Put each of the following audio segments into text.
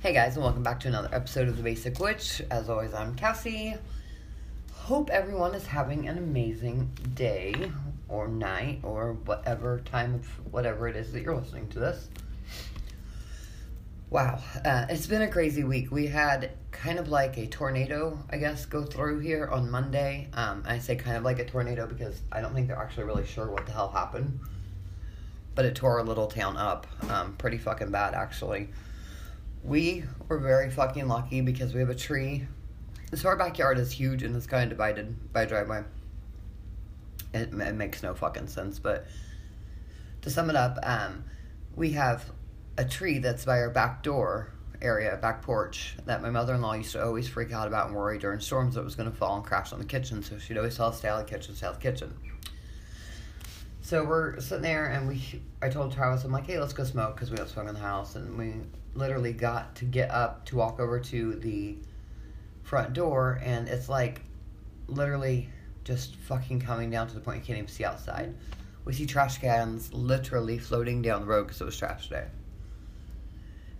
Hey guys, and welcome back to another episode of The Basic Witch. As always, I'm Cassie. Hope everyone is having an amazing day or night or whatever time of whatever it is that you're listening to this. Wow, uh, it's been a crazy week. We had kind of like a tornado, I guess, go through here on Monday. Um, I say kind of like a tornado because I don't think they're actually really sure what the hell happened. But it tore our little town up um, pretty fucking bad, actually we were very fucking lucky because we have a tree. So our backyard is huge and it's kind of divided by a driveway. It, it makes no fucking sense, but to sum it up, um, we have a tree that's by our back door area, back porch, that my mother in law used to always freak out about and worry during storms that it was going to fall and crash on the kitchen. So she'd always tell us, stay out of the kitchen, stay out of the kitchen. So we're sitting there, and we. I told Travis, I'm like, hey, let's go smoke because we don't smoke in the house, and we literally got to get up to walk over to the front door, and it's like literally just fucking coming down to the point you can't even see outside. We see trash cans literally floating down the road because it was trash day.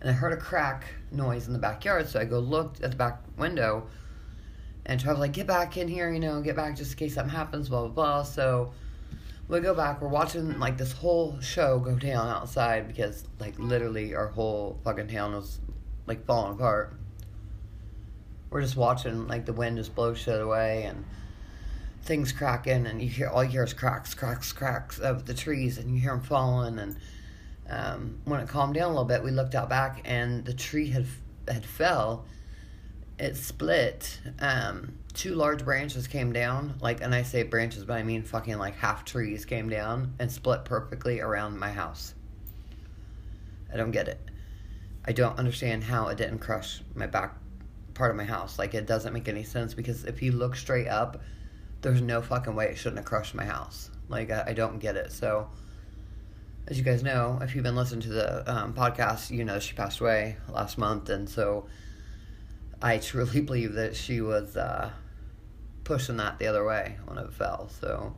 And I heard a crack noise in the backyard, so I go look at the back window, and Travis like, get back in here, you know, get back just in case something happens, blah blah blah. So we go back. We're watching like this whole show go down outside because like literally our whole fucking town was like falling apart. We're just watching like the wind just blow shit away and things cracking and you hear all you hear is cracks, cracks, cracks of the trees and you hear them falling and um, when it calmed down a little bit, we looked out back and the tree had had fell. It split. Um, two large branches came down, like, and I say branches, but I mean fucking like half trees came down and split perfectly around my house. I don't get it. I don't understand how it didn't crush my back part of my house. Like, it doesn't make any sense because if you look straight up, there's no fucking way it shouldn't have crushed my house. Like, I, I don't get it. So, as you guys know, if you've been listening to the um, podcast, you know she passed away last month, and so I truly believe that she was uh, pushing that the other way when it fell. So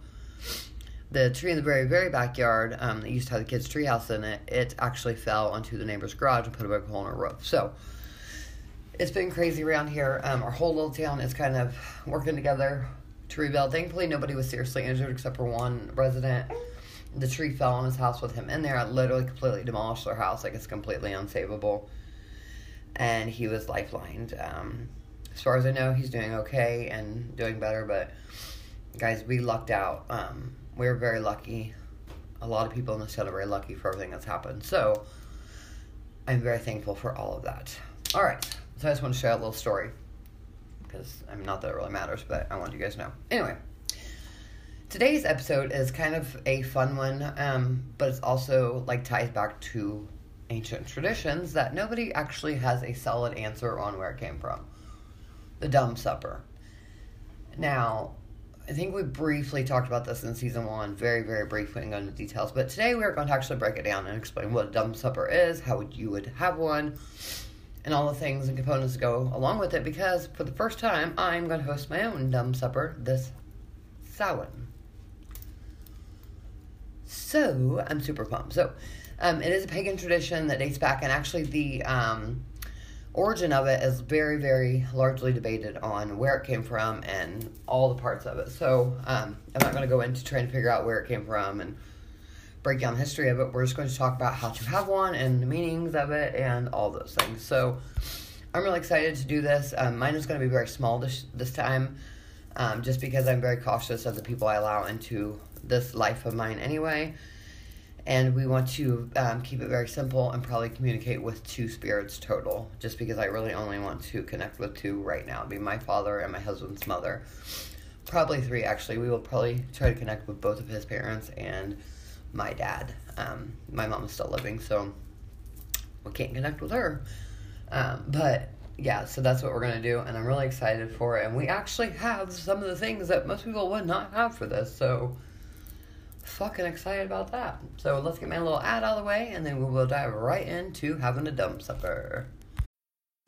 the tree in the very, very backyard um, that used to have the kids' treehouse in it, it actually fell onto the neighbor's garage and put a big hole in her roof. So it's been crazy around here. Um, our whole little town is kind of working together to rebuild. Thankfully, nobody was seriously injured except for one resident. The tree fell on his house with him in there. It literally completely demolished their house. Like it's completely unsavable. And he was lifelined. Um, as far as I know, he's doing okay and doing better. But guys, we lucked out. Um, we are very lucky. A lot of people in this town are very lucky for everything that's happened. So I'm very thankful for all of that. All right, so I just want to share a little story because I'm mean, not that it really matters, but I want you guys to know. Anyway, today's episode is kind of a fun one, um, but it's also like ties back to ancient traditions that nobody actually has a solid answer on where it came from the dumb supper. Now, I think we briefly talked about this in season one, very, very briefly and go into details. But today we're going to actually break it down and explain what a dumb supper is, how you would have one, and all the things and components that go along with it. Because for the first time, I'm going to host my own dumb supper this Samhain. So I'm super pumped. So um, it is a pagan tradition that dates back, and actually the um, origin of it is very, very largely debated on where it came from and all the parts of it. So um, I'm not going to go into trying to figure out where it came from and break down the history of it. We're just going to talk about how to have one and the meanings of it and all those things. So I'm really excited to do this. Um, mine is going to be very small this this time, um, just because I'm very cautious of the people I allow into this life of mine anyway and we want to um, keep it very simple and probably communicate with two spirits total just because i really only want to connect with two right now. Be my father and my husband's mother. Probably three actually. We will probably try to connect with both of his parents and my dad. Um, my mom is still living so we can't connect with her. Um, but yeah so that's what we're to do and i'm really excited for it. And we actually have some of the things that most people would not have for this so fucking excited about that. So let's get my little ad out of the way, and then we will dive right into having a dumb supper.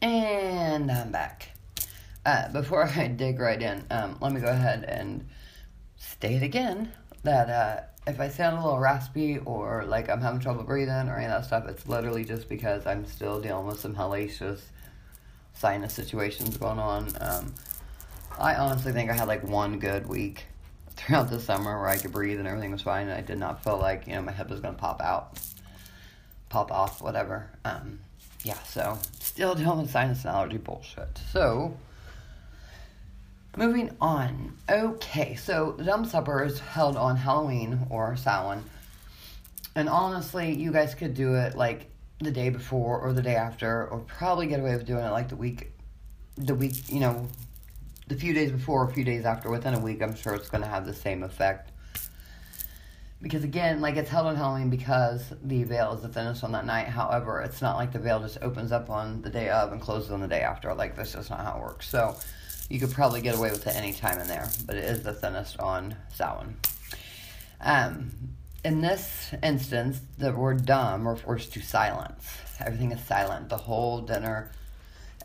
And I'm back. Uh, before I dig right in, um, let me go ahead and state again that uh, if I sound a little raspy or like I'm having trouble breathing or any of that stuff, it's literally just because I'm still dealing with some hellacious sinus situations going on. Um, I honestly think I had like one good week throughout the summer where I could breathe and everything was fine, and I did not feel like you know my head was gonna pop out, pop off, whatever. Um, yeah, so still dealing sinus allergy bullshit. So, moving on. Okay, so Dumb Supper is held on Halloween or Samhain. And honestly, you guys could do it like the day before or the day after, or probably get away with doing it like the week, the week, you know, the few days before, a few days after. Within a week, I'm sure it's going to have the same effect because again, like it's held on Halloween because the veil is the thinnest on that night. However, it's not like the veil just opens up on the day of and closes on the day after. Like that's just not how it works. So you could probably get away with it any time in there, but it is the thinnest on Samhain. Um, in this instance, the word dumb refers to silence. Everything is silent. The whole dinner,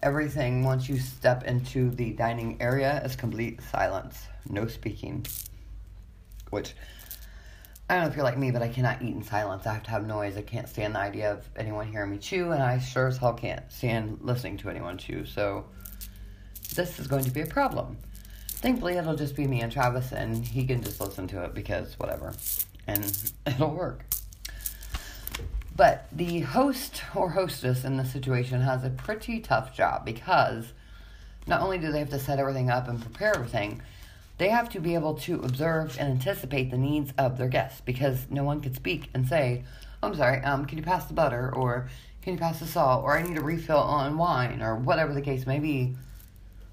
everything, once you step into the dining area, is complete silence. No speaking. Which I don't know if you're like me, but I cannot eat in silence. I have to have noise. I can't stand the idea of anyone hearing me chew, and I sure as hell can't stand listening to anyone chew. So this is going to be a problem. Thankfully, it'll just be me and Travis, and he can just listen to it because whatever, and it'll work. But the host or hostess in this situation has a pretty tough job because not only do they have to set everything up and prepare everything, they have to be able to observe and anticipate the needs of their guests because no one could speak and say, I'm sorry, um, can you pass the butter? Or can you pass the salt? Or I need a refill on wine? Or whatever the case may be.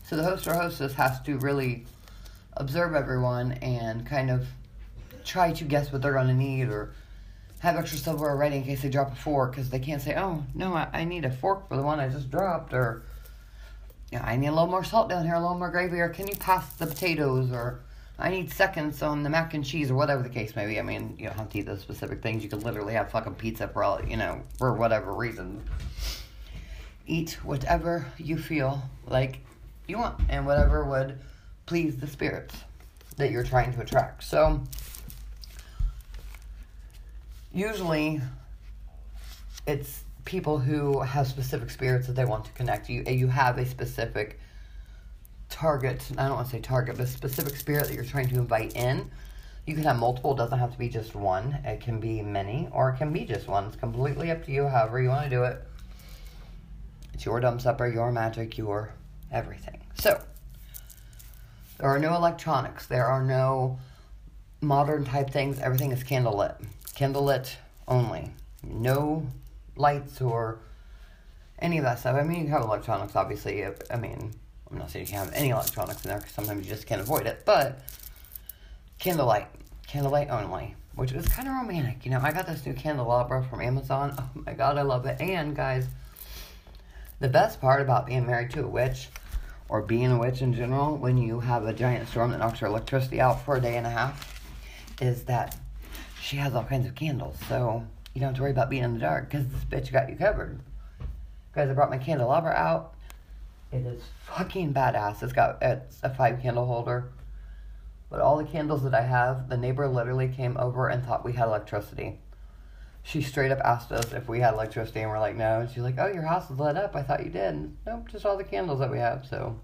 So the host or hostess has to really observe everyone and kind of try to guess what they're going to need or have extra silverware ready in case they drop a fork because they can't say, oh, no, I, I need a fork for the one I just dropped. Or yeah, I need a little more salt down here, a little more gravy, or can you pass the potatoes, or I need seconds on the mac and cheese, or whatever the case may be. I mean, you don't have to eat those specific things. You could literally have fucking pizza for all, you know, for whatever reason. Eat whatever you feel like you want, and whatever would please the spirits that you're trying to attract. So, usually, it's people who have specific spirits that they want to connect you you have a specific target i don't want to say target but specific spirit that you're trying to invite in. You can have multiple it doesn't have to be just one. It can be many or it can be just one. It's completely up to you however you want to do it. It's your dumb supper your magic your everything. So there are no electronics. There are no modern type things. Everything is candlelit. Candlelit only. No lights or any of that stuff. I mean, you have electronics, obviously. I mean, I'm not saying you can have any electronics in there because sometimes you just can't avoid it. But candlelight, candlelight only, which is kind of romantic. You know, I got this new candelabra from Amazon. Oh my god, I love it. And guys, the best part about being married to a witch or being a witch in general, when you have a giant storm that knocks your electricity out for a day and a half, is that she has all kinds of candles. So you don't have to worry about being in the dark because this bitch got you covered. Guys, I brought my candelabra out. It is fucking badass. It's got it's a five candle holder. But all the candles that I have, the neighbor literally came over and thought we had electricity. She straight up asked us if we had electricity, and we're like, no. And she's like, oh, your house is lit up. I thought you did. Nope, just all the candles that we have. So,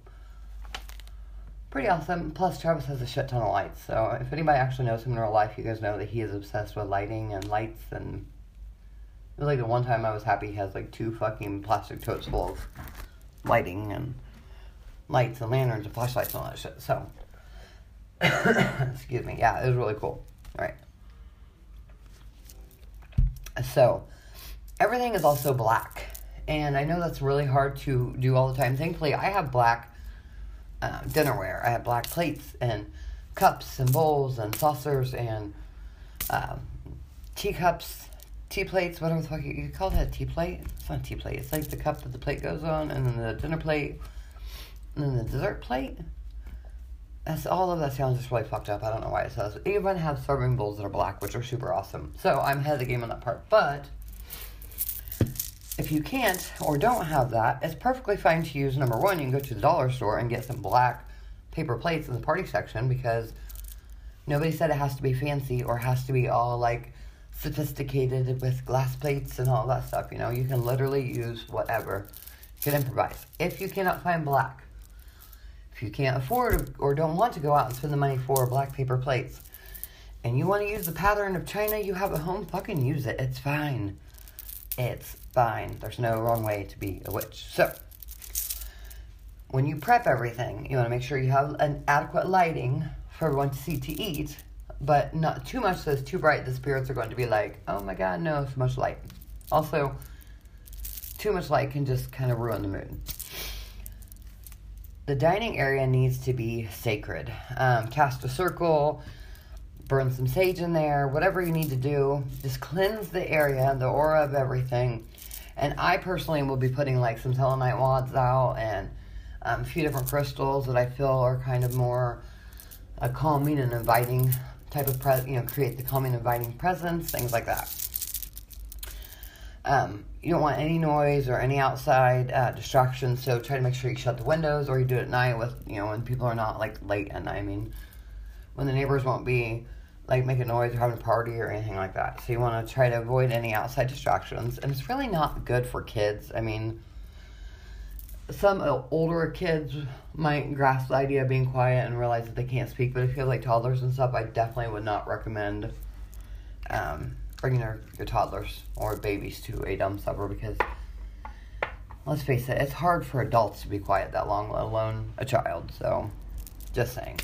pretty awesome. Plus, Travis has a shit ton of lights. So, if anybody actually knows him in real life, you guys know that he is obsessed with lighting and lights and it was like the one time I was happy he has like two fucking plastic totes full of lighting and lights and lanterns and flashlights and all that shit. So, excuse me. Yeah, it was really cool. All right. So, everything is also black And I know that's really hard to do all the time. Thankfully, I have black uh, dinnerware. I have black plates and cups and bowls and saucers and uh, teacups, tea plates, whatever the fuck you, you call that a tea plate. It's not tea plate. It's like the cup that the plate goes on, and then the dinner plate, and then the dessert plate. That's all of that sounds just really fucked up. I don't know why it says. Even have serving bowls that are black, which are super awesome. So I'm ahead of the game on that part. But if you can't or don't have that, it's perfectly fine to use number one. You can go to the dollar store and get some black paper plates in the party section because nobody said it has to be fancy or has to be all like sophisticated with glass plates and all that stuff. You know, you can literally use whatever. You can improvise. If you cannot find black, if you can't afford or don't want to go out and spend the money for black paper plates, and you want to use the pattern of China you have at home, fucking use it. It's fine. It's fine. There's no wrong way to be a witch. So, when you prep everything, you want to make sure you have an adequate lighting for everyone to see to eat, but not too much so it's too bright. The spirits are going to be like, oh my god, no, so much light. Also, too much light can just kind of ruin the mood. The dining area needs to be sacred. Um, cast a circle, burn some sage in there, whatever you need to do. Just cleanse the area, the aura of everything. And I personally will be putting like some selenite wands out and um, a few different crystals that I feel are kind of more a calming and inviting type of pre- you know create the calming inviting presence things like that. Um, you don't want any noise or any outside uh, distractions so try to make sure you shut the windows or you do it at night with you know when people are not like late at night i mean when the neighbors won't be like making noise or having a party or anything like that. So you want to try to avoid any outside distractions and it's really not good for kids i mean some older kids might grasp the idea of being quiet and realize that they can't speak, but if you have like toddlers and stuff, I definitely would not recommend um, bringing your, your toddlers or babies to a dumb supper because let's face it, it's hard for adults to be quiet that long, let alone a child. So, just saying.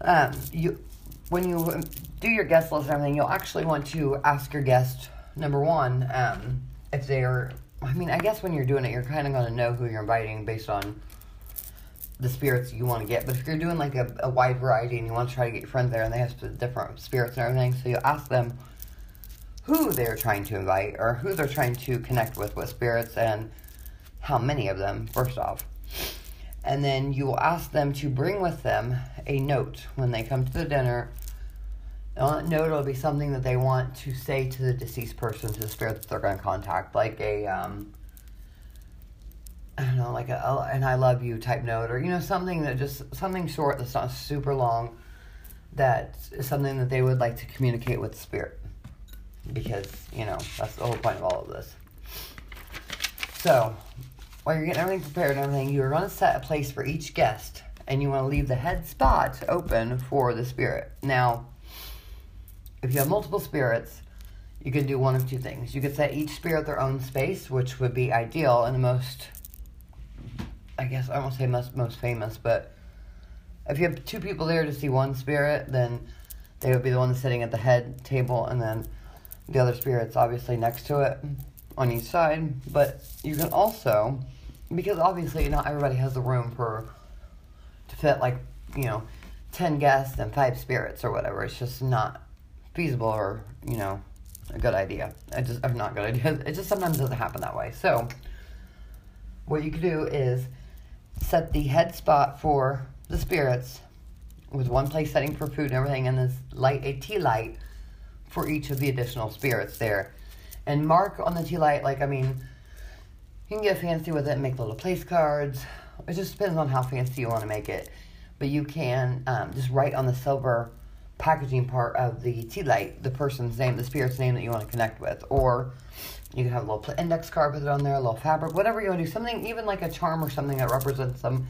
Um, you when you do your guest list and everything, you'll actually want to ask your guest number one um, if they are I mean, I guess when you're doing it, you're kind of going to know who you're inviting based on the spirits you want to get. But if you're doing like a, a wide variety and you want to try to get your friends there and they have different spirits and everything, so you ask them who they're trying to invite or who they're trying to connect with with spirits and how many of them, first off. And then you will ask them to bring with them a note when they come to the dinner that note, it'll be something that they want to say to the deceased person, to the spirit that they're going to contact, like a, um, I don't know, like a, an I love you type note, or, you know, something that just, something short that's not super long, that is something that they would like to communicate with the spirit. Because, you know, that's the whole point of all of this. So, while you're getting everything prepared and everything, you're going to set a place for each guest, and you want to leave the head spot open for the spirit. Now, if you have multiple spirits, you can do one of two things. You could set each spirit their own space, which would be ideal and the most, I guess, I won't say most, most famous, but if you have two people there to see one spirit, then they would be the one sitting at the head table, and then the other spirits obviously next to it on each side. But you can also, because obviously not everybody has the room for to fit like you know ten guests and five spirits or whatever. It's just not feasible or you know a good idea. I just I'm not good idea. It just sometimes doesn't happen that way. So what you can do is set the head spot for the spirits with one place setting for food and everything, and then light a tea light for each of the additional spirits there. And mark on the tea light, like I mean, you can get fancy with it and make little place cards. It just depends on how fancy you want to make it. But you can um, just write on the silver packaging part of the tea light, the person's name, the spirit's name that you want to connect with. Or you can have a little index card with it on there, a little fabric, whatever you want to do. Something, even like a charm or something that represents them.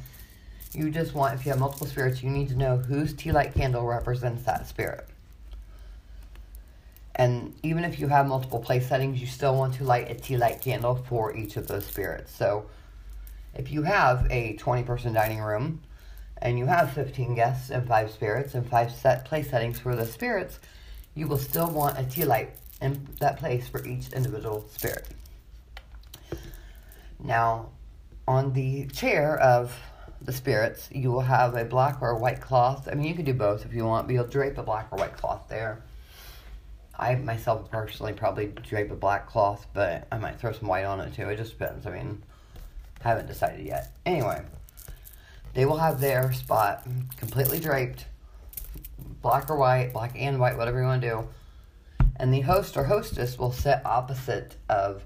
You just want, if you have multiple spirits, you need to know whose tea light candle represents that spirit. And even if you have multiple place settings, you still want to light a tea light candle for each of those spirits. So if you have a 20 person dining room, and you have 15 guests and 5 spirits and 5 set place settings for the spirits, you will still want a tea light in that place for each individual spirit. Now, on the chair of the spirits, you will have a black or a white cloth. I mean, you can do both if you want, but you'll drape a black or white cloth there. I myself personally probably drape a black cloth, but I might throw some white on it too. It just depends. I mean, haven't decided yet. Anyway, they will have their spot completely draped, black or white, black and white, whatever you want to do. And the host or hostess will sit opposite of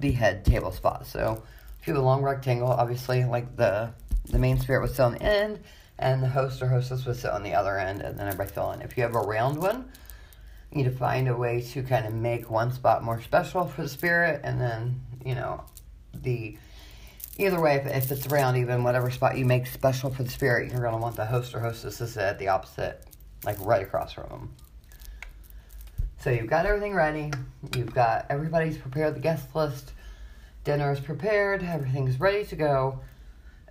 the head table spot. So if you have a long rectangle, obviously, like the the main spirit would sit on the end, and the host or hostess would sit on the other end, and then everybody fill in. If you have a round one, you need to find a way to kind of make one spot more special for the spirit, and then you know the either way, if, if it's round, even whatever spot you make special for the spirit, you're gonna want the host or hostess to sit at the opposite, like right across from them. So you've got everything ready. You've got everybody's prepared the guest list. Dinner is prepared. Everything's ready to go.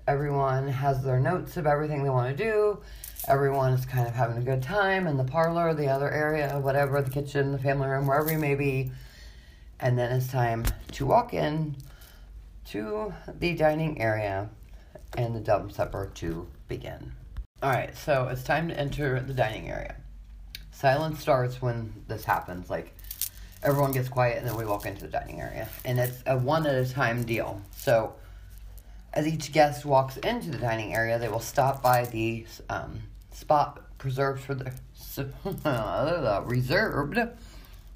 Everyone has their notes of everything they want to do. Everyone is kind of having a good time in the parlor, the other area, whatever, the kitchen, the family room, wherever you may be. And then it's time to walk in to the dining area and the dumb supper to begin. All right, so it's time to enter the dining area. Silence starts when this happens. Like everyone gets quiet and then we walk into the dining area. And it's a one at a time deal. So as each guest walks into the dining area, they will stop by the um, spot preserved for the reserved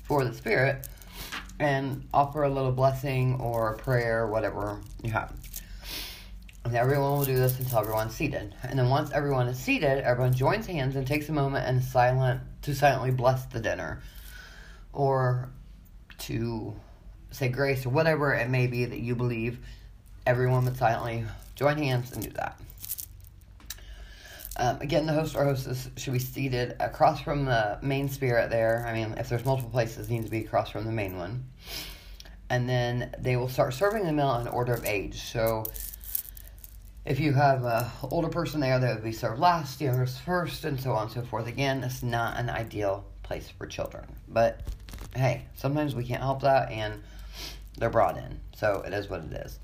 for the spirit and offer a little blessing or a prayer, whatever you have. And everyone will do this until everyone's seated. And then once everyone is seated, everyone joins hands and takes a moment and silent to silently bless the dinner or to say grace or whatever it may be that you believe. Everyone would silently join hands and do that. Um, again, the host or hostess should be seated across from the main spirit there. I mean, if there's multiple places, needs to be across from the main one. And then they will start serving the meal in order of age. So if you have an older person there, they would be served last, youngest first, and so on and so forth. Again, it's not an ideal place for children. But hey, sometimes we can't help that, and they're brought in. So it is what it is.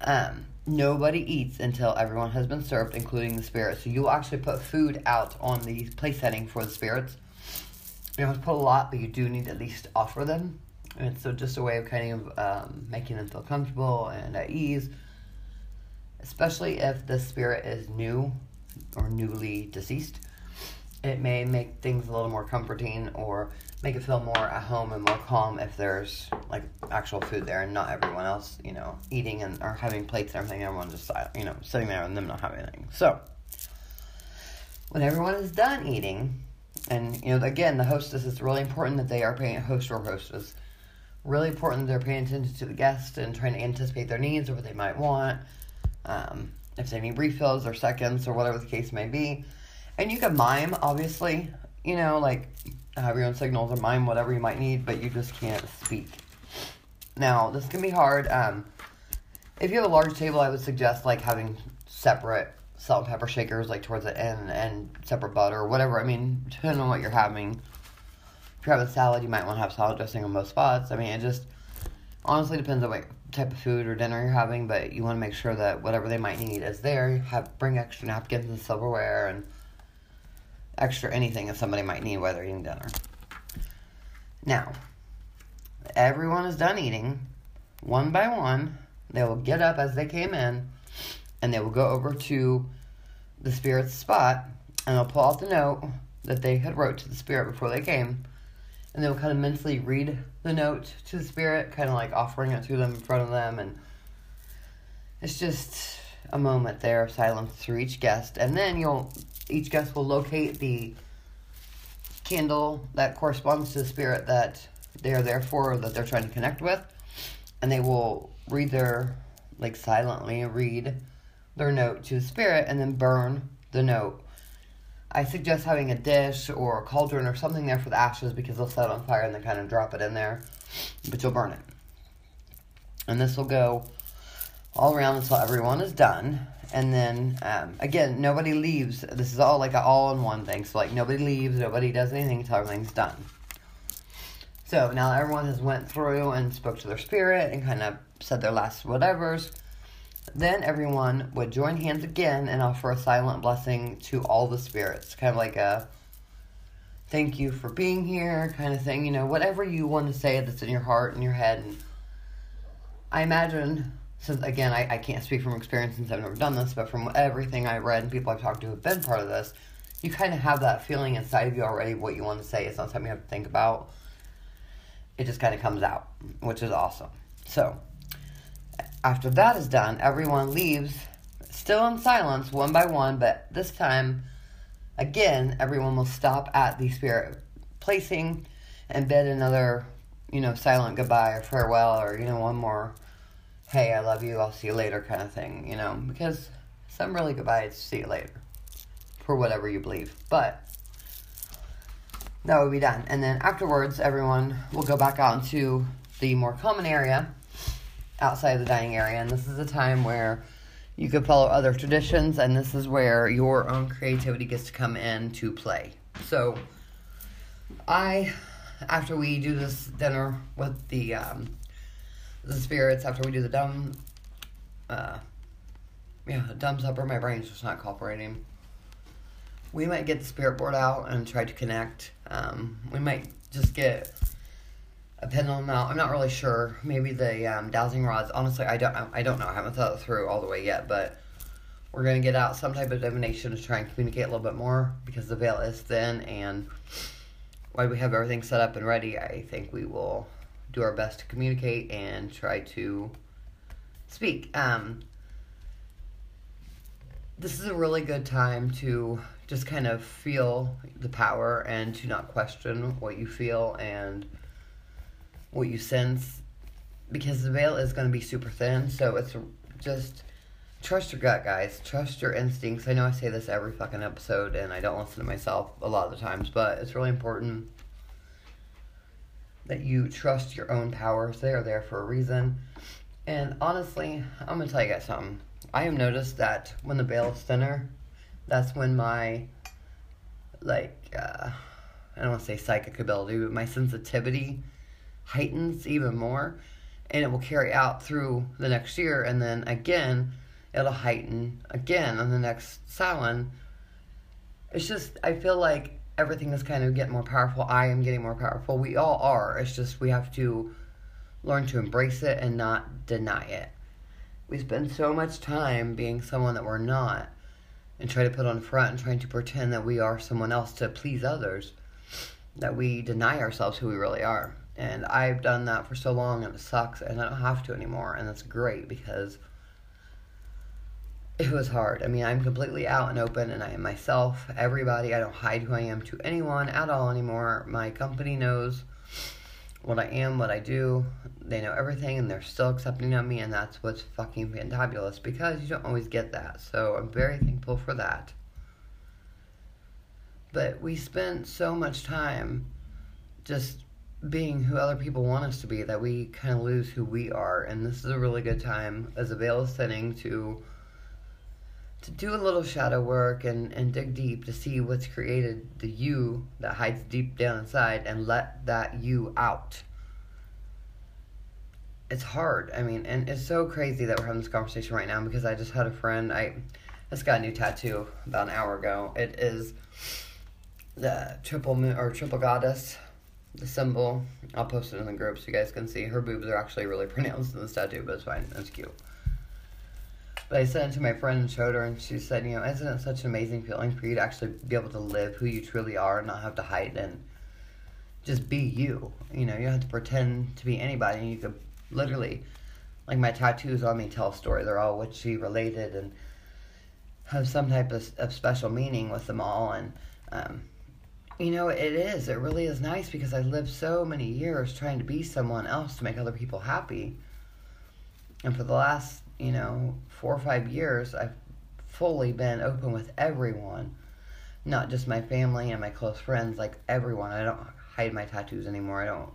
Um, nobody eats until everyone has been served, including the spirits. So you'll actually put food out on the place setting for the spirits. You don't have to put a lot, but you do need to at least offer them. And so just a way of kind of um, making them feel comfortable and at ease, especially if the spirit is new or newly deceased. It may make things a little more comforting or make it feel more at home and more calm if there's like actual food there and not everyone else, you know, eating and or having plates and everything. Everyone just you know sitting there and them not having anything. So when everyone is done eating, and you know again the hostess is really important that they are paying a host or hostess. Really important that they're paying attention to the guest and trying to anticipate their needs or what they might want. Um, if they need refills or seconds or whatever the case may be. And you can mime, obviously, you know, like have your own signals or mime whatever you might need, but you just can't speak. Now, this can be hard. Um, if you have a large table, I would suggest like having separate salt and pepper shakers, like towards the end, and separate butter or whatever. I mean, depending on what you're having. If you're having salad, you might want to have salad dressing on most spots. I mean, it just honestly depends on what type of food or dinner you're having, but you want to make sure that whatever they might need is there. Have bring extra napkins and silverware and extra anything that somebody might need while they're eating dinner. Now, everyone is done eating. One by one, they will get up as they came in and they will go over to the spirit's spot and they'll pull out the note that they had wrote to the spirit before they came and they'll kind of mentally read the note to the spirit kind of like offering it to them in front of them and it's just a moment there of silence through each guest and then you'll each guest will locate the candle that corresponds to the spirit that they are there for, or that they're trying to connect with, and they will read their, like silently read their note to the spirit and then burn the note. I suggest having a dish or a cauldron or something there for the ashes because they'll set on fire and then kind of drop it in there, but you'll burn it. And this will go all around until everyone is done and then um, again, nobody leaves. This is all like an all-in-one thing. So like nobody leaves, nobody does anything until everything's done. So now everyone has went through and spoke to their spirit and kind of said their last whatevers. Then everyone would join hands again and offer a silent blessing to all the spirits, kind of like a thank you for being here kind of thing, you know, whatever you want to say that's in your heart and your head. And I imagine, since again, I, I can't speak from experience since I've never done this, but from everything I read and people I've talked to have been part of this, you kind of have that feeling inside of you already what you want to say. It's not something you have to think about. It just kind of comes out, which is awesome. So, after that is done, everyone leaves, still in silence, one by one, but this time, again, everyone will stop at the spirit placing and bid another, you know, silent goodbye or farewell or, you know, one more, hey, I love you, I'll see you later kind of thing, you know, because some really goodbyes, see you later for whatever you believe. But that would be done. And then afterwards, everyone will go back out into the more common area outside of the dining area. And this is a time where you could follow other traditions, and this is where your own creativity gets to come in to play. So, I, after we do this dinner with the um, the spirits, after we do the dumb, uh, yeah, dumb supper, my brain's just not cooperating we might get the spirit board out and try to connect. Um, we might just get a pendulum out. I'm not really sure. Maybe the um, dowsing rods. Honestly, I don't. I don't know. I haven't thought it through all the way yet, but we're gonna get out some type of divination to try and communicate a little bit more because the veil is thin, and while we have everything set up and ready, I think we will do our best to communicate and try to speak. Um, this is a really good time to just kind of feel the power and to not question what you feel and what you sense because the veil is going to be super thin. So it's just trust your gut guys. Trust your instincts. I know i say this every fucking episode and i don't listen to myself a lot of the times but it's really important that you trust your own powers they are there for a reason. And honestly i'm to tell you guys something. I have noticed that when the veil is thinner that's when my like uh, I don't want to say psychic ability, but my sensitivity heightens even more, and it will carry out through the next year, and then again it'll heighten again on the next Samhain. It's just I feel like everything is kind of getting more powerful. I am getting more powerful. We all are. It's just we have to learn to embrace it and not deny it. We spend so much time being someone that we're not and try to put on front and trying to pretend that we are someone else to please others that we deny ourselves who we really are. And I've done that for so long and it sucks and I don't have to anymore and that's great because it was hard. I mean, I'm completely out and open and I am myself, everybody. I don't hide who I am to anyone at all anymore. My company knows what I am, what I do. They know everything and they're still accepting of me, and that's what's fucking fantabulous because you don't always get that. So I'm very thankful for that. But we spend so much time just being who other people want us to be that we kind of lose who we are. And this is a really good time as a veil is thinning to to do a little shadow work and, and dig deep to see what's created the you that hides deep down inside and let that you out. It's hard. I mean, and it's so crazy that we're having this conversation right now because I just had a friend. I just got a new tattoo about an hour ago. It is the triple moon or triple goddess, the symbol. I'll post it in the group so you guys can see. Her boobs are actually really pronounced in this tattoo, but it's fine. It's cute. But I sent it to my friend and showed her, and she said, you know, isn't it such an amazing feeling for you to actually be able to live who you truly are and not have to hide and just be you? You know, you don't have to pretend to be anybody. You could literally, like my tattoos on me tell a story. They're all witchy related and have some type of, of special meaning with them all. And, um, you know, it is. It really is nice because I lived so many years trying to be someone else to make other people happy. And for the last you know, four or five years, I've fully been open with everyone, not just my family and my close friends, like everyone. I don't hide my tattoos anymore. I don't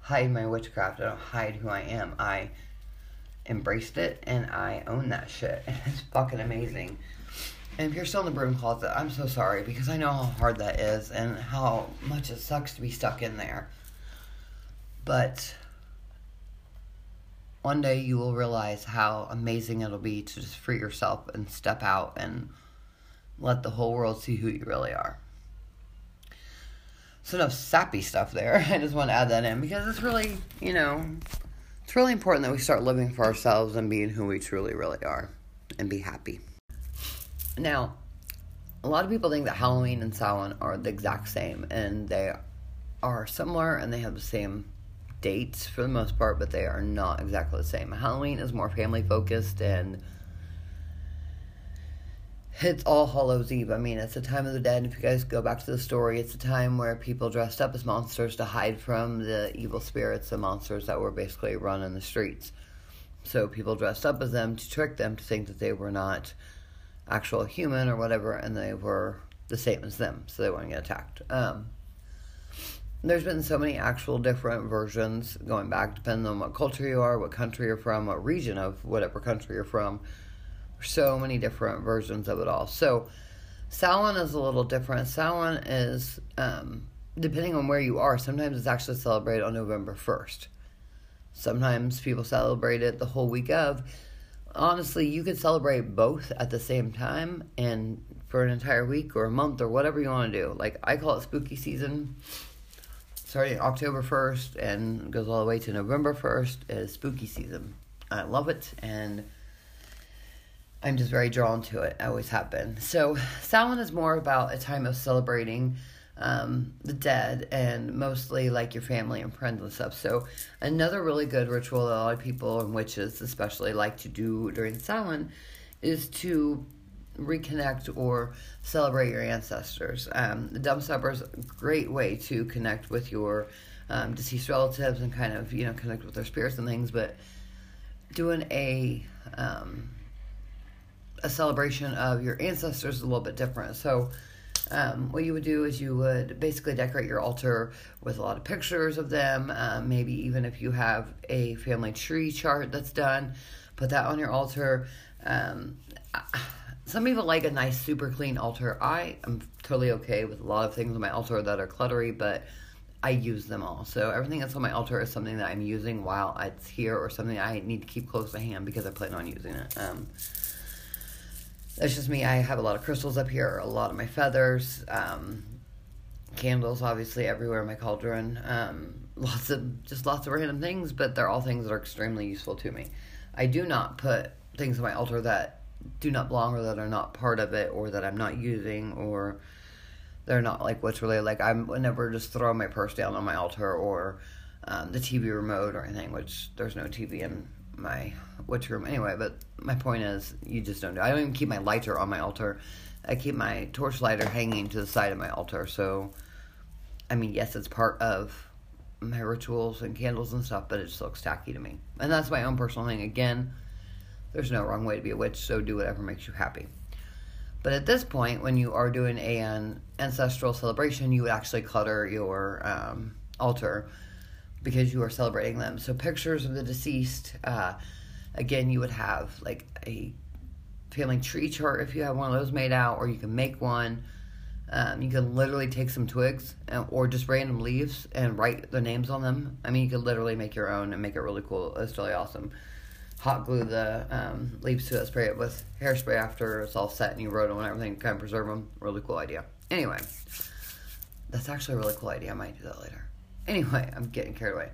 hide my witchcraft. I don't hide who I am. I embraced it and I own that shit. And it's fucking amazing. And if you're still in the broom closet, I'm so sorry because I know how hard that is and how much it sucks to be stuck in there. But one day you will realize how amazing it'll be to just free yourself and step out and let the whole world see who you really are. So enough sappy stuff there. I just want to add that in because it's really, you know, it's really important that we start living for ourselves and being who we truly, really are and be happy. Now, a lot of people think that Halloween and Samhain are the exact same, and they are similar and they have the same dates for the most part, but they are not exactly the same. Halloween is more family focused and it's All Hallows Eve. I mean, it's the time of the dead. If you guys go back to the story, it's a time where people dressed up as monsters to hide from the evil spirits, the monsters that were basically running the streets. So people dressed up as them to trick them to think that they were not actual human or whatever, and they were the same as them, so they wouldn't get attacked. Um, there's been so many actual different versions going back, depending on what culture you are, what country you're from, what region of whatever country you're from so many different versions of it all. So Samhain is a little different. Samhain is, um, depending on where you are, sometimes it's actually celebrated on November 1st. Sometimes people celebrate it the whole week of. Honestly, you could celebrate both at the same time and for an entire week or a month or whatever you want to do. Like, I call it spooky season. Starting October 1st and goes all the way to November 1st is spooky season. I love it and I'm just very drawn to it. I always have been. So Samhain is more about a time of celebrating um, the dead and mostly like your family and friends and stuff. So another really good ritual that a lot of people and witches especially like to do during Samhain is to reconnect or celebrate your ancestors. Um, the dumb supper is a great way to connect with your um, deceased relatives and kind of you know connect with their spirits and things. But doing a um, a celebration of your ancestors is a little bit different. So, um, what you would do is you would basically decorate your altar with a lot of pictures of them. Um, maybe even if you have a family tree chart that's done, put that on your altar. Um, some people like a nice, super clean altar. I am totally okay with a lot of things on my altar that are cluttery, but I use them all. So everything that's on my altar is something that I'm using while it's here, or something I need to keep close to hand because I plan on using it. Um, that's just me. I have a lot of crystals up here, a lot of my feathers, um, candles, obviously everywhere in my cauldron. Um, lots of just lots of random things, but they're all things that are extremely useful to me. I do not put things on my altar that do not belong or that are not part of it or that I'm not using or they're not like what's really like I would never just throw my purse down on my altar or um, the TV remote or anything, which there's no TV in my witch room anyway. But my point is, you just don't do. I don't even keep my lighter on my altar. I keep my torch lighter hanging to the side of my altar. So, I mean, yes, it's part of my rituals and candles and stuff, but it just looks tacky to me. And that's my own personal thing. Again, there's no wrong way to be a witch, so do whatever makes you happy. But at this point, when you are doing an ancestral celebration, you would actually clutter your um, altar because you are celebrating them. So pictures of the deceased. Uh, again, you would have like a family tree chart if you have one of those made out, or you can make one. Um, you can literally take some twigs uh, or just random leaves and write the names on them. I mean, you could literally make your own and make it really cool. It's really awesome. Hot glue the um, leaves to it, spray it with hairspray after it's all set and you wrote and everything, kind of preserve them. Really cool idea. Anyway, that's actually a really cool idea. I might do that later. Anyway, I'm getting carried away.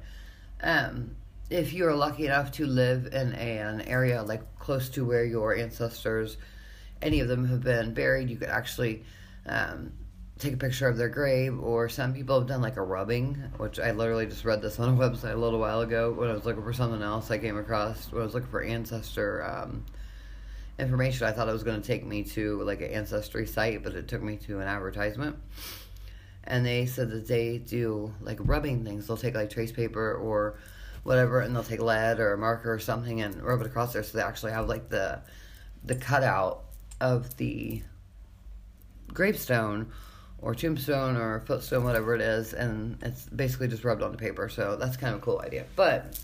Um, if you are lucky enough to live in a, an area like close to where your ancestors, any of them have been buried, you could actually um, take a picture of their grave. Or some people have done like a rubbing, which I literally just read this on a website a little while ago when I was looking for something else. I came across when I was looking for ancestor um, information. I thought it was going to take me to like an ancestry site, but it took me to an advertisement and they said that they do like rubbing things. They'll take like trace paper or whatever, and they'll take lead or a marker or something and rub it across there, so they actually have like the the cutout of the gravestone or tombstone or footstone, whatever it is, and it's basically just rubbed onto paper. So that's kind of a cool idea. But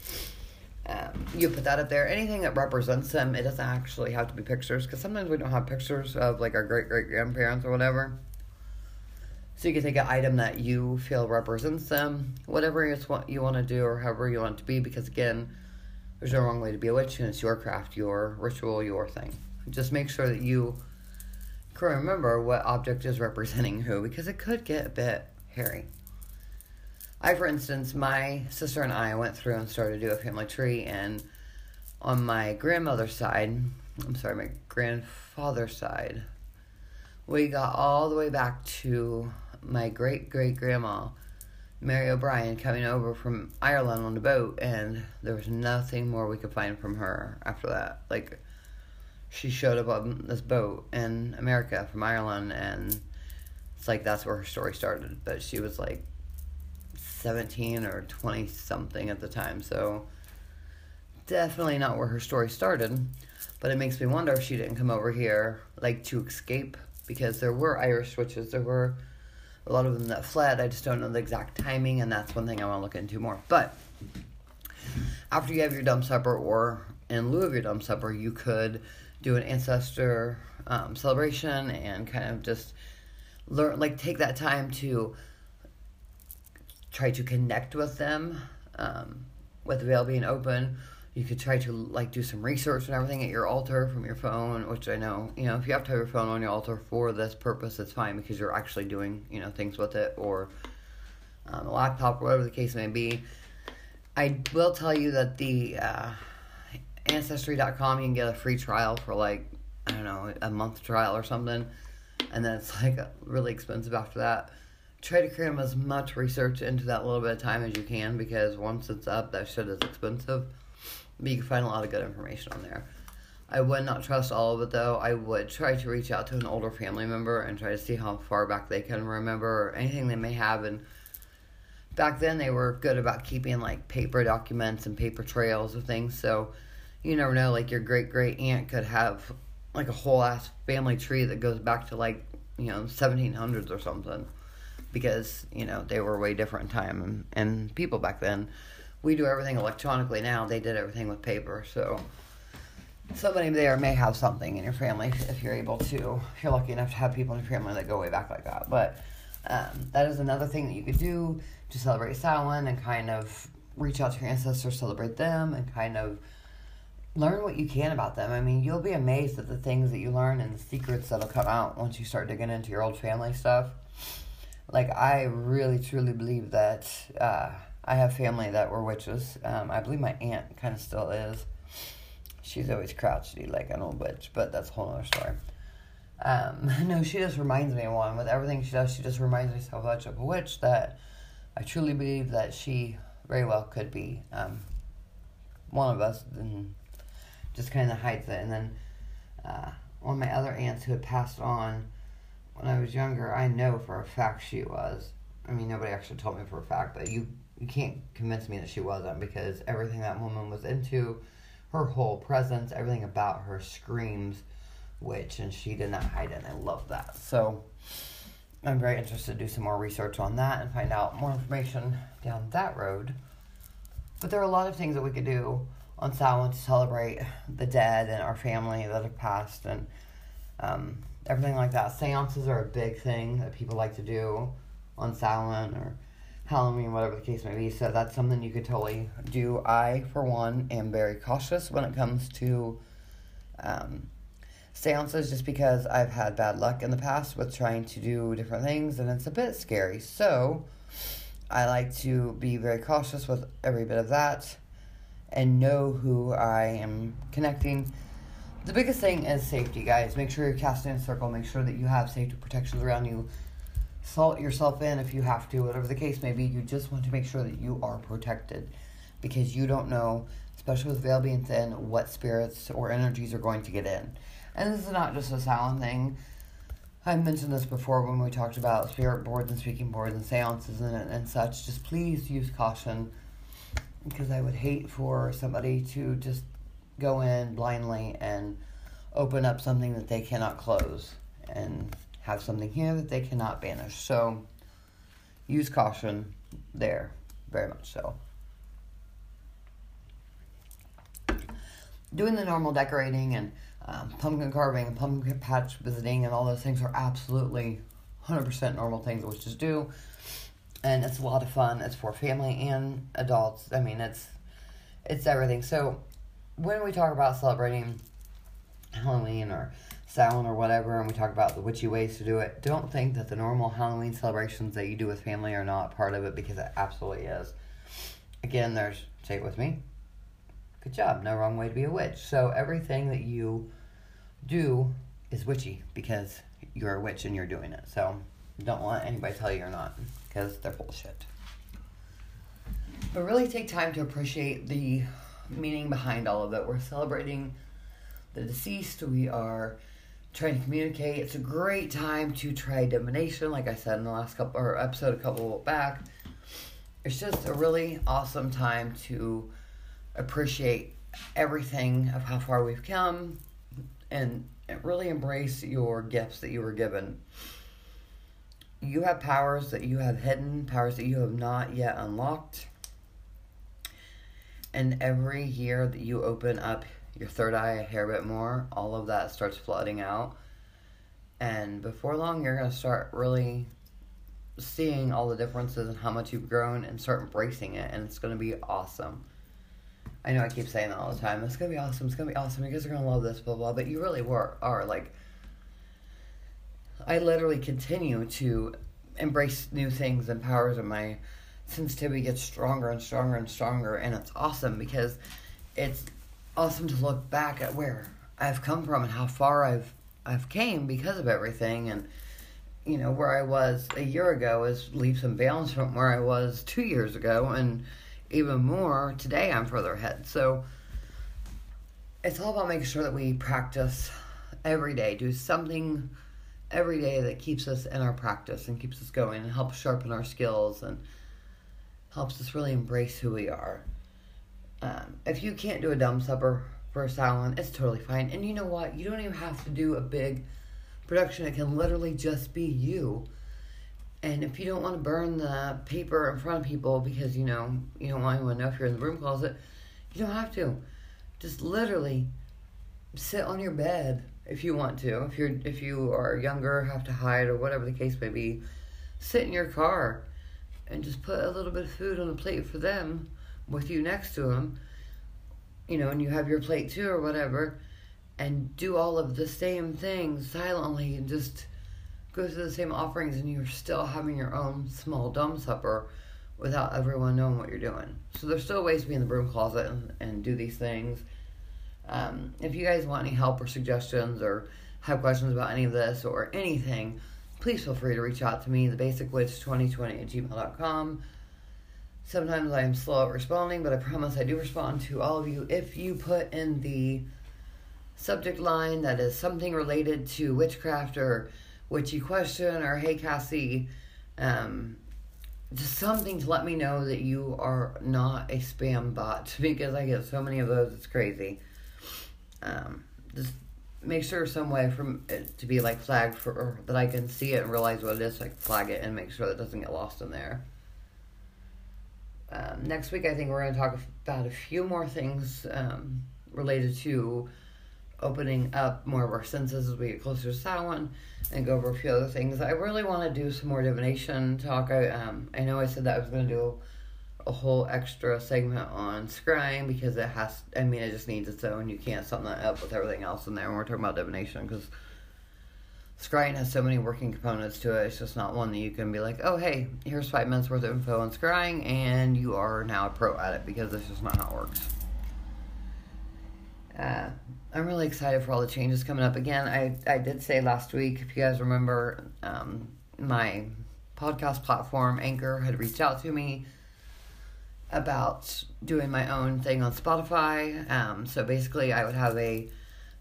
um, you put that up there. Anything that represents them, it doesn't actually have to be pictures because sometimes we don't have pictures of like our great great grandparents or whatever. So you can take an item that you feel represents them, whatever it's what you want to do or however you want it to be, because again, there's no wrong way to be a witch and it's your craft, your ritual, your thing. Just make sure that you remember what object is representing who, because it could get a bit hairy. I, for instance, my sister and I went through and started to do a family tree, and on my grandmother's side, I'm sorry, my grandfather's side, we got all the way back to my great great grandma, Mary O'Brien, coming over from Ireland on the boat, and there was nothing more we could find from her after that. Like, she showed up on this boat in America from Ireland, and it's like that's where her story started. But she was like 17 or 20 something at the time, so definitely not where her story started. But it makes me wonder if she didn't come over here like to escape because there were Irish witches, there were a lot of them that fled. I just don't know the exact timing, and that's one thing I want to look into more. But after you have your dumb supper, or in lieu of your dumb supper, you could do an ancestor um, celebration and kind of just learn, like, take that time to try to connect with them um, with the veil being open. You could try to like do some research and everything at your altar from your phone, which I know you know if you have to have your phone on your altar for this purpose, it's fine because you're actually doing you know things with it or um, a laptop or whatever the case may be. I will tell you that the uh, ancestry.com you can get a free trial for like I don't know a month trial or something, and then it's like really expensive after that try to cram as much research into that little bit of time as you can because once it's up, that shit is expensive. But you can find a lot of good information on there. I would not trust all of it though. I would try to reach out to an older family member and try to see how far back they can remember or anything they may have. And back then, they were good about keeping like paper documents and paper trails of things. So you never know. Like your great great aunt could have like a whole ass family tree that goes back to like you know 1700s or something. Because you know they were way different time and, and people back then. We do everything electronically now. They did everything with paper so somebody there may have something in your family if you're able to. If you're lucky enough to have people in your family that go way back like that. But um, that is another thing that you could do to celebrate Samhain and kind of reach out to your ancestors celebrate them and kind of learn what you can about them i mean you'll be amazed at the things that you learn and the secrets that'll come out once you start digging into your old family stuff like I really truly believe that uh, I have family that were witches. Um, I believe my aunt kind of still is. She's always crouchy like an old witch, but that's a whole other story. Um, no, she just reminds me of one. With everything she does, she just reminds me so much of a witch that I truly believe that she very well could be um, one of us and just kind of hides it. And then uh, one of my other aunts who had passed on when I was younger, I know for a fact she was. I mean, nobody actually told me for a fact, but you you can't convince me that she wasn't because everything that woman was into, her whole presence, everything about her screams witch, and she did not hide it. And I love that. So I'm very interested to do some more research on that and find out more information down that road. But there are a lot of things that we could do on Samhain to celebrate the dead and our family that have passed and um, everything like that. Seances are a big thing that people like to do on Samhain or Halloween, whatever the case may be. So that's something you could totally do. I, for one, am very cautious when it comes to um, seances just because I've had bad luck in the past with trying to do different things and it's a bit scary. So I like to be very cautious with every bit of that and know who I am connecting the biggest thing is safety, guys. Make sure you're casting a circle. Make sure that you have safety protections around you. Salt yourself in if you have to, whatever the case may be. You just want to make sure that you are protected because you don't know, especially with veil being thin, what spirits or energies are going to get in. And this is not just a Samhain thing. I mentioned this before when we talked about spirit boards and speaking boards and seances and, and such. Just please use caution because I would hate for somebody to just go in blindly and open up something that they cannot close and have something here that they cannot banish. So use caution there, very much so. Doing the normal decorating and um, pumpkin carving and pumpkin patch visiting and all those things are absolutely 100% normal things just do. And it's a lot of fun. It's for family and adults. I mean, it's it's everything. So when we talk about celebrating Halloween or Samhain or whatever, and we talk about the witchy ways to do it, don't think that the normal Halloween celebrations that you do with family are not part of it because it absolutely is. Again, there's, say it with me, good job, no wrong way to be a witch. So everything that you do is witchy because you're a witch and you're doing it. So don't let anybody tell you you're not because they're bullshit. But really take time to appreciate the meaning behind all of it. We're celebrating the deceased. We are trying to communicate. It's a great time to try divination, like I said in the last couple or episode a couple back. It's just a really awesome time to appreciate everything of how far we've come and really embrace your gifts that you were given. You have powers that you have hidden, powers that you have not yet unlocked. And every year that you open up your third eye a hair bit more, all of that starts flooding out. And before long, you're going to start really seeing all the differences and how much you've grown and start embracing it. And it's going to be awesome. I know I keep saying that all the time. It's going to be awesome. It's going to be awesome. You guys are going to love this, blah, blah. But you really were, are. Like, I literally continue to embrace new things and powers of my sensitivity gets stronger and stronger and stronger and it's awesome because it's awesome to look back at where I've come from and how far I've I've came because of everything and you know where I was a year ago is leaps and bounds from where I was 2 years ago and even more today I'm further ahead. So it's all about making sure that we practice every day, do something every day that keeps us in our practice and keeps us going and helps sharpen our skills and helps us really embrace who we are. Um, if you can't do a dumb supper for a salon, it's totally fine. And you know what? You don't even have to do a big production. It can literally just be you. And if you don't want to burn the paper in front of people because you know you don't want anyone to know if you're in the broom closet, you don't have to. Just literally sit on your bed if you want to. If you're if you are younger, have to hide or whatever the case may be, sit in your car and just put a little bit of food on a plate for them with you next to them. You know, and you have your plate too or whatever, and do all of the same things silently and just go through the same offerings and you're still having your own small dumb supper without everyone knowing what you're doing. So there's still ways to be in the broom closet and, and do these things. Um, if you guys want any help or suggestions or have questions about any of this or anything, please feel free to reach out to me, thebasicwitch2020 at gmail.com. Sometimes I am slow at responding, but I promise I do respond to all of you if you put in the subject line that is something related to witchcraft or witchy question or hey Cassie, um, just something to let me know that you are not a spam bot because I get so many of those, it's crazy. Um, just make sure some way from it to be like flagged for that I can see it and realize what it is, like flag it and make sure that it doesn't get lost in there. Um, next week, I think we're going to talk about a few more things um, related to opening up more of our senses as we get closer to Samhain and go over a few other things. I really want to do some more divination talk. I um I know I said that I was going to do a whole extra segment on scrying because it has. I mean, it just needs its own. You can't sum that up with everything else in there when we're talking about divination because scrying has so many working components to it. It's just not one that you can be like, oh hey, here's five minutes worth of info on scrying, and you are now a pro at it because that's just not how it works. Uh, I'm really excited for all the changes coming up. Again, I, I did say last week, if you guys remember, um, my podcast platform, Anchor, had reached out to me about doing my own thing on Spotify. Um, so basically, I would have a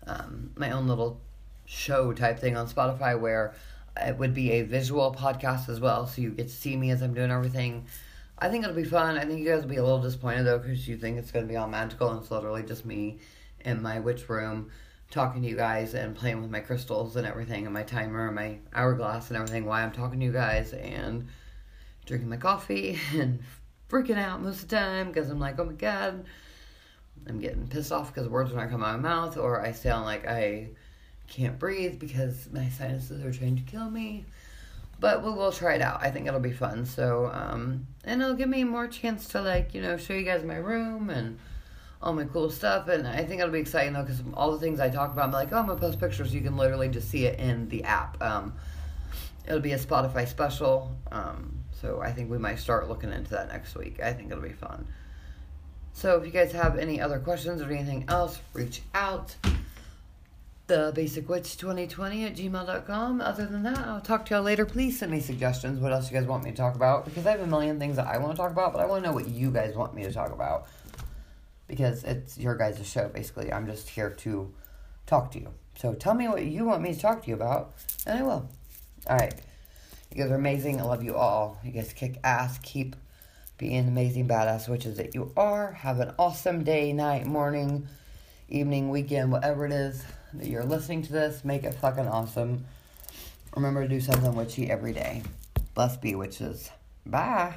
um, my own little show type thing on Spotify where it would be a visual podcast as well, so you get to see me as I'm doing everything. I think it'll be fun. I think you guys will be a little disappointed though because you think it's going to be all magical and it's literally just me in my witch room talking to you guys and playing with my crystals and everything and my timer and my hourglass and everything while I'm talking to you guys and drinking my coffee and freaking out most of the time because I'm like, oh my god, I'm getting pissed off because words are not coming out of my mouth or I sound like I can't breathe because my sinuses are trying to kill me. but we will try it out. I think it'll be fun. So, um, and it'll give me more chance to like, you know, show you guys my room and all my cool stuff. And I think it'll be exciting though, because all the things I talk about, I'm like, oh, I'm gonna post pictures. You can literally just see it in the app. Um, it'll be a Spotify special. Um, so I think we might start looking into that next week. I think it'll be fun. So if you guys have any other questions or anything else, reach out. The basic witch 2020 at gmail.com other than that i'll talk to y'all later. Please send me suggestions. What else you guys want me to talk about? Because i have a million things that i want to talk about but i want to know what you guys want me to talk about. Because it's your guys' show basically. I'm just here to talk to you. So tell me what you want me to talk to you about and i will. All right you guys are amazing i love you all you guys kick ass keep being amazing badass witches that you are have an awesome day night morning evening weekend whatever it is that you're listening to this, make it fucking awesome. Remember to do something witchy every day. Bless be witches. Bye.